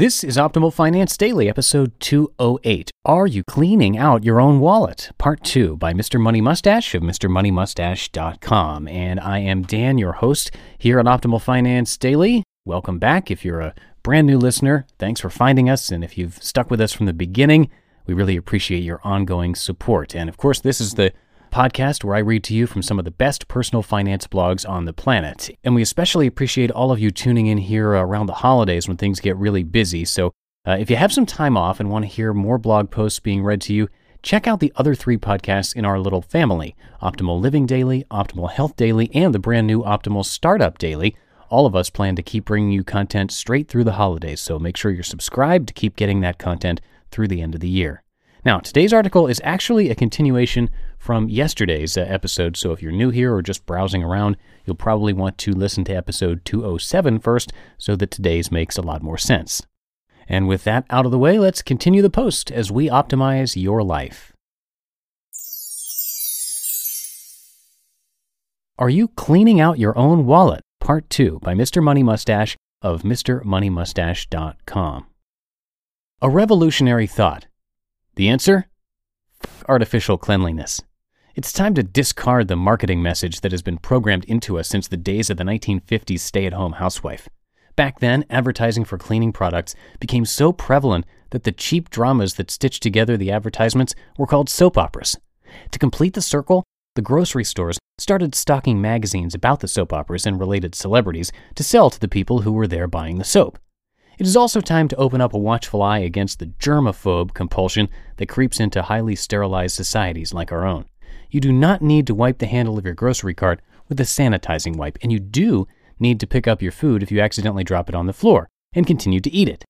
This is Optimal Finance Daily, episode 208. Are you cleaning out your own wallet? Part 2 by Mr. Money Mustache of MrMoneyMustache.com. And I am Dan, your host here on Optimal Finance Daily. Welcome back. If you're a brand new listener, thanks for finding us. And if you've stuck with us from the beginning, we really appreciate your ongoing support. And of course, this is the podcast where I read to you from some of the best personal finance blogs on the planet. And we especially appreciate all of you tuning in here around the holidays when things get really busy. So uh, if you have some time off and want to hear more blog posts being read to you, check out the other three podcasts in our little family Optimal Living Daily, Optimal Health Daily, and the brand new Optimal Startup Daily. All of us plan to keep bringing you content straight through the holidays, so make sure you're subscribed to keep getting that content through the end of the year. Now, today's article is actually a continuation from yesterday's uh, episode, so if you're new here or just browsing around, you'll probably want to listen to episode 207 first so that today's makes a lot more sense. And with that out of the way, let's continue the post as we optimize your life. Are you cleaning out your own wallet? Part 2 by Mr. Money Mustache of MrMoneyMustache.com. A revolutionary thought. The answer? Artificial cleanliness. It's time to discard the marketing message that has been programmed into us since the days of the 1950s stay at home housewife. Back then, advertising for cleaning products became so prevalent that the cheap dramas that stitched together the advertisements were called soap operas. To complete the circle, the grocery stores started stocking magazines about the soap operas and related celebrities to sell to the people who were there buying the soap. It is also time to open up a watchful eye against the germaphobe compulsion that creeps into highly sterilized societies like our own. You do not need to wipe the handle of your grocery cart with a sanitizing wipe, and you do need to pick up your food if you accidentally drop it on the floor and continue to eat it.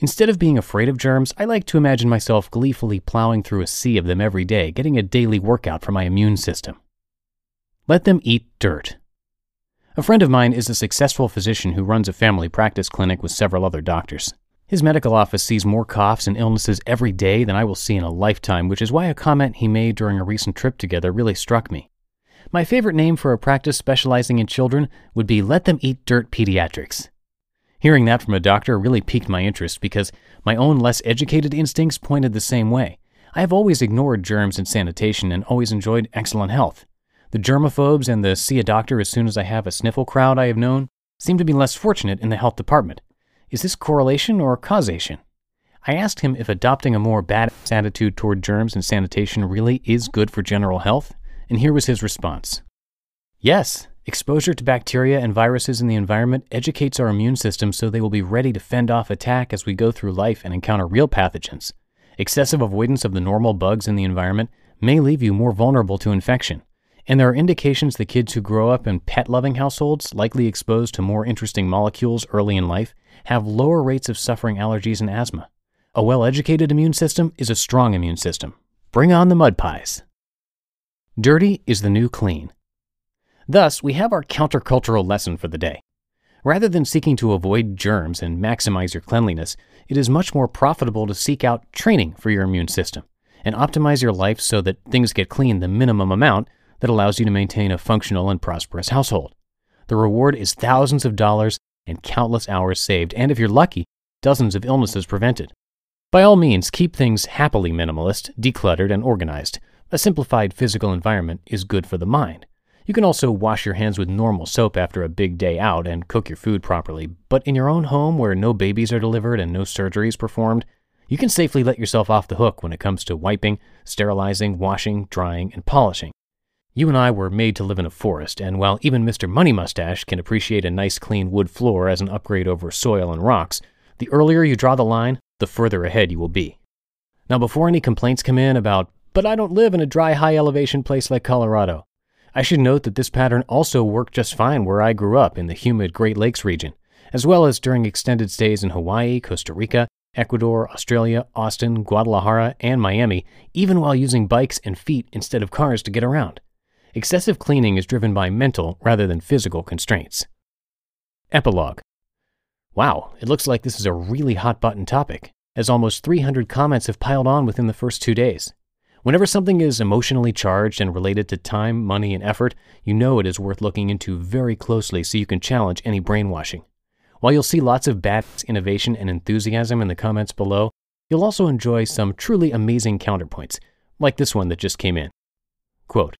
Instead of being afraid of germs, I like to imagine myself gleefully plowing through a sea of them every day, getting a daily workout for my immune system. Let them eat dirt. A friend of mine is a successful physician who runs a family practice clinic with several other doctors. His medical office sees more coughs and illnesses every day than I will see in a lifetime, which is why a comment he made during a recent trip together really struck me. My favorite name for a practice specializing in children would be Let Them Eat Dirt Pediatrics. Hearing that from a doctor really piqued my interest because my own less educated instincts pointed the same way. I have always ignored germs and sanitation and always enjoyed excellent health. The germaphobes and the see a doctor as soon as I have a sniffle crowd I have known seem to be less fortunate in the health department. Is this correlation or causation? I asked him if adopting a more badass attitude toward germs and sanitation really is good for general health, and here was his response. Yes, exposure to bacteria and viruses in the environment educates our immune system so they will be ready to fend off attack as we go through life and encounter real pathogens. Excessive avoidance of the normal bugs in the environment may leave you more vulnerable to infection. And there are indications that kids who grow up in pet loving households, likely exposed to more interesting molecules early in life, have lower rates of suffering allergies and asthma. A well educated immune system is a strong immune system. Bring on the mud pies. Dirty is the new clean. Thus, we have our countercultural lesson for the day. Rather than seeking to avoid germs and maximize your cleanliness, it is much more profitable to seek out training for your immune system and optimize your life so that things get clean the minimum amount that allows you to maintain a functional and prosperous household. The reward is thousands of dollars and countless hours saved, and if you're lucky, dozens of illnesses prevented. By all means, keep things happily minimalist, decluttered, and organized. A simplified physical environment is good for the mind. You can also wash your hands with normal soap after a big day out and cook your food properly, but in your own home where no babies are delivered and no surgeries performed, you can safely let yourself off the hook when it comes to wiping, sterilizing, washing, drying, and polishing. You and I were made to live in a forest, and while even Mr. Money Mustache can appreciate a nice clean wood floor as an upgrade over soil and rocks, the earlier you draw the line, the further ahead you will be. Now, before any complaints come in about, but I don't live in a dry, high elevation place like Colorado, I should note that this pattern also worked just fine where I grew up in the humid Great Lakes region, as well as during extended stays in Hawaii, Costa Rica, Ecuador, Australia, Austin, Guadalajara, and Miami, even while using bikes and feet instead of cars to get around. Excessive cleaning is driven by mental rather than physical constraints. Epilogue Wow, it looks like this is a really hot button topic, as almost 300 comments have piled on within the first two days. Whenever something is emotionally charged and related to time, money, and effort, you know it is worth looking into very closely so you can challenge any brainwashing. While you'll see lots of bad innovation and enthusiasm in the comments below, you'll also enjoy some truly amazing counterpoints, like this one that just came in. Quote,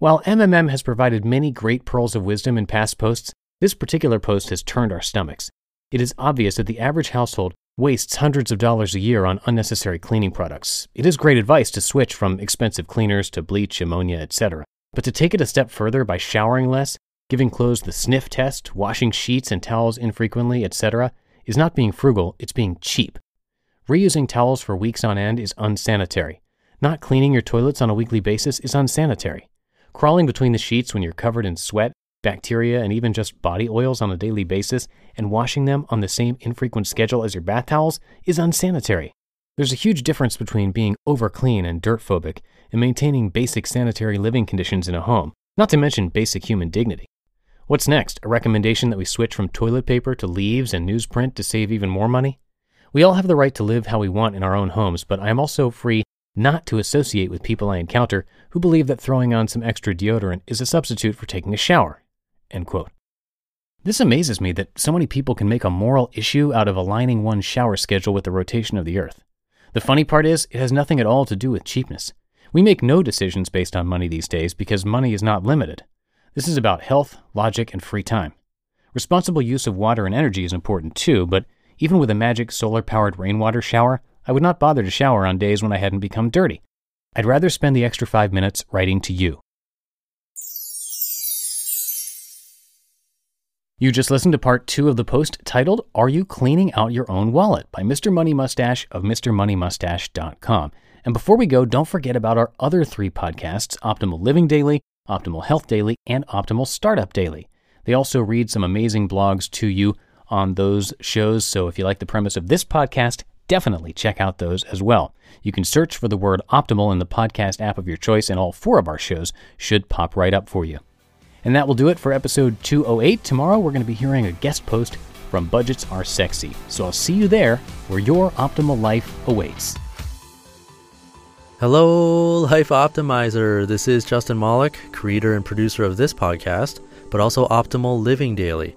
While MMM has provided many great pearls of wisdom in past posts, this particular post has turned our stomachs. It is obvious that the average household wastes hundreds of dollars a year on unnecessary cleaning products. It is great advice to switch from expensive cleaners to bleach, ammonia, etc. But to take it a step further by showering less, giving clothes the sniff test, washing sheets and towels infrequently, etc., is not being frugal, it's being cheap. Reusing towels for weeks on end is unsanitary. Not cleaning your toilets on a weekly basis is unsanitary. Crawling between the sheets when you're covered in sweat, bacteria, and even just body oils on a daily basis and washing them on the same infrequent schedule as your bath towels is unsanitary. There's a huge difference between being over clean and dirt phobic and maintaining basic sanitary living conditions in a home, not to mention basic human dignity. What's next? A recommendation that we switch from toilet paper to leaves and newsprint to save even more money? We all have the right to live how we want in our own homes, but I am also free not to associate with people I encounter who believe that throwing on some extra deodorant is a substitute for taking a shower. This amazes me that so many people can make a moral issue out of aligning one's shower schedule with the rotation of the earth. The funny part is, it has nothing at all to do with cheapness. We make no decisions based on money these days because money is not limited. This is about health, logic, and free time. Responsible use of water and energy is important too, but even with a magic solar powered rainwater shower, I would not bother to shower on days when I hadn't become dirty. I'd rather spend the extra five minutes writing to you. You just listened to part two of the post titled, Are You Cleaning Out Your Own Wallet? by Mr. Money Mustache of MrMoneyMustache.com. And before we go, don't forget about our other three podcasts Optimal Living Daily, Optimal Health Daily, and Optimal Startup Daily. They also read some amazing blogs to you on those shows, so if you like the premise of this podcast, definitely check out those as well. You can search for the word optimal in the podcast app of your choice, and all four of our shows should pop right up for you. And that will do it for episode 208. Tomorrow we're going to be hearing a guest post from Budgets Are Sexy. So I'll see you there where your optimal life awaits. Hello, Life Optimizer. This is Justin Malik, creator and producer of this podcast, but also Optimal Living Daily,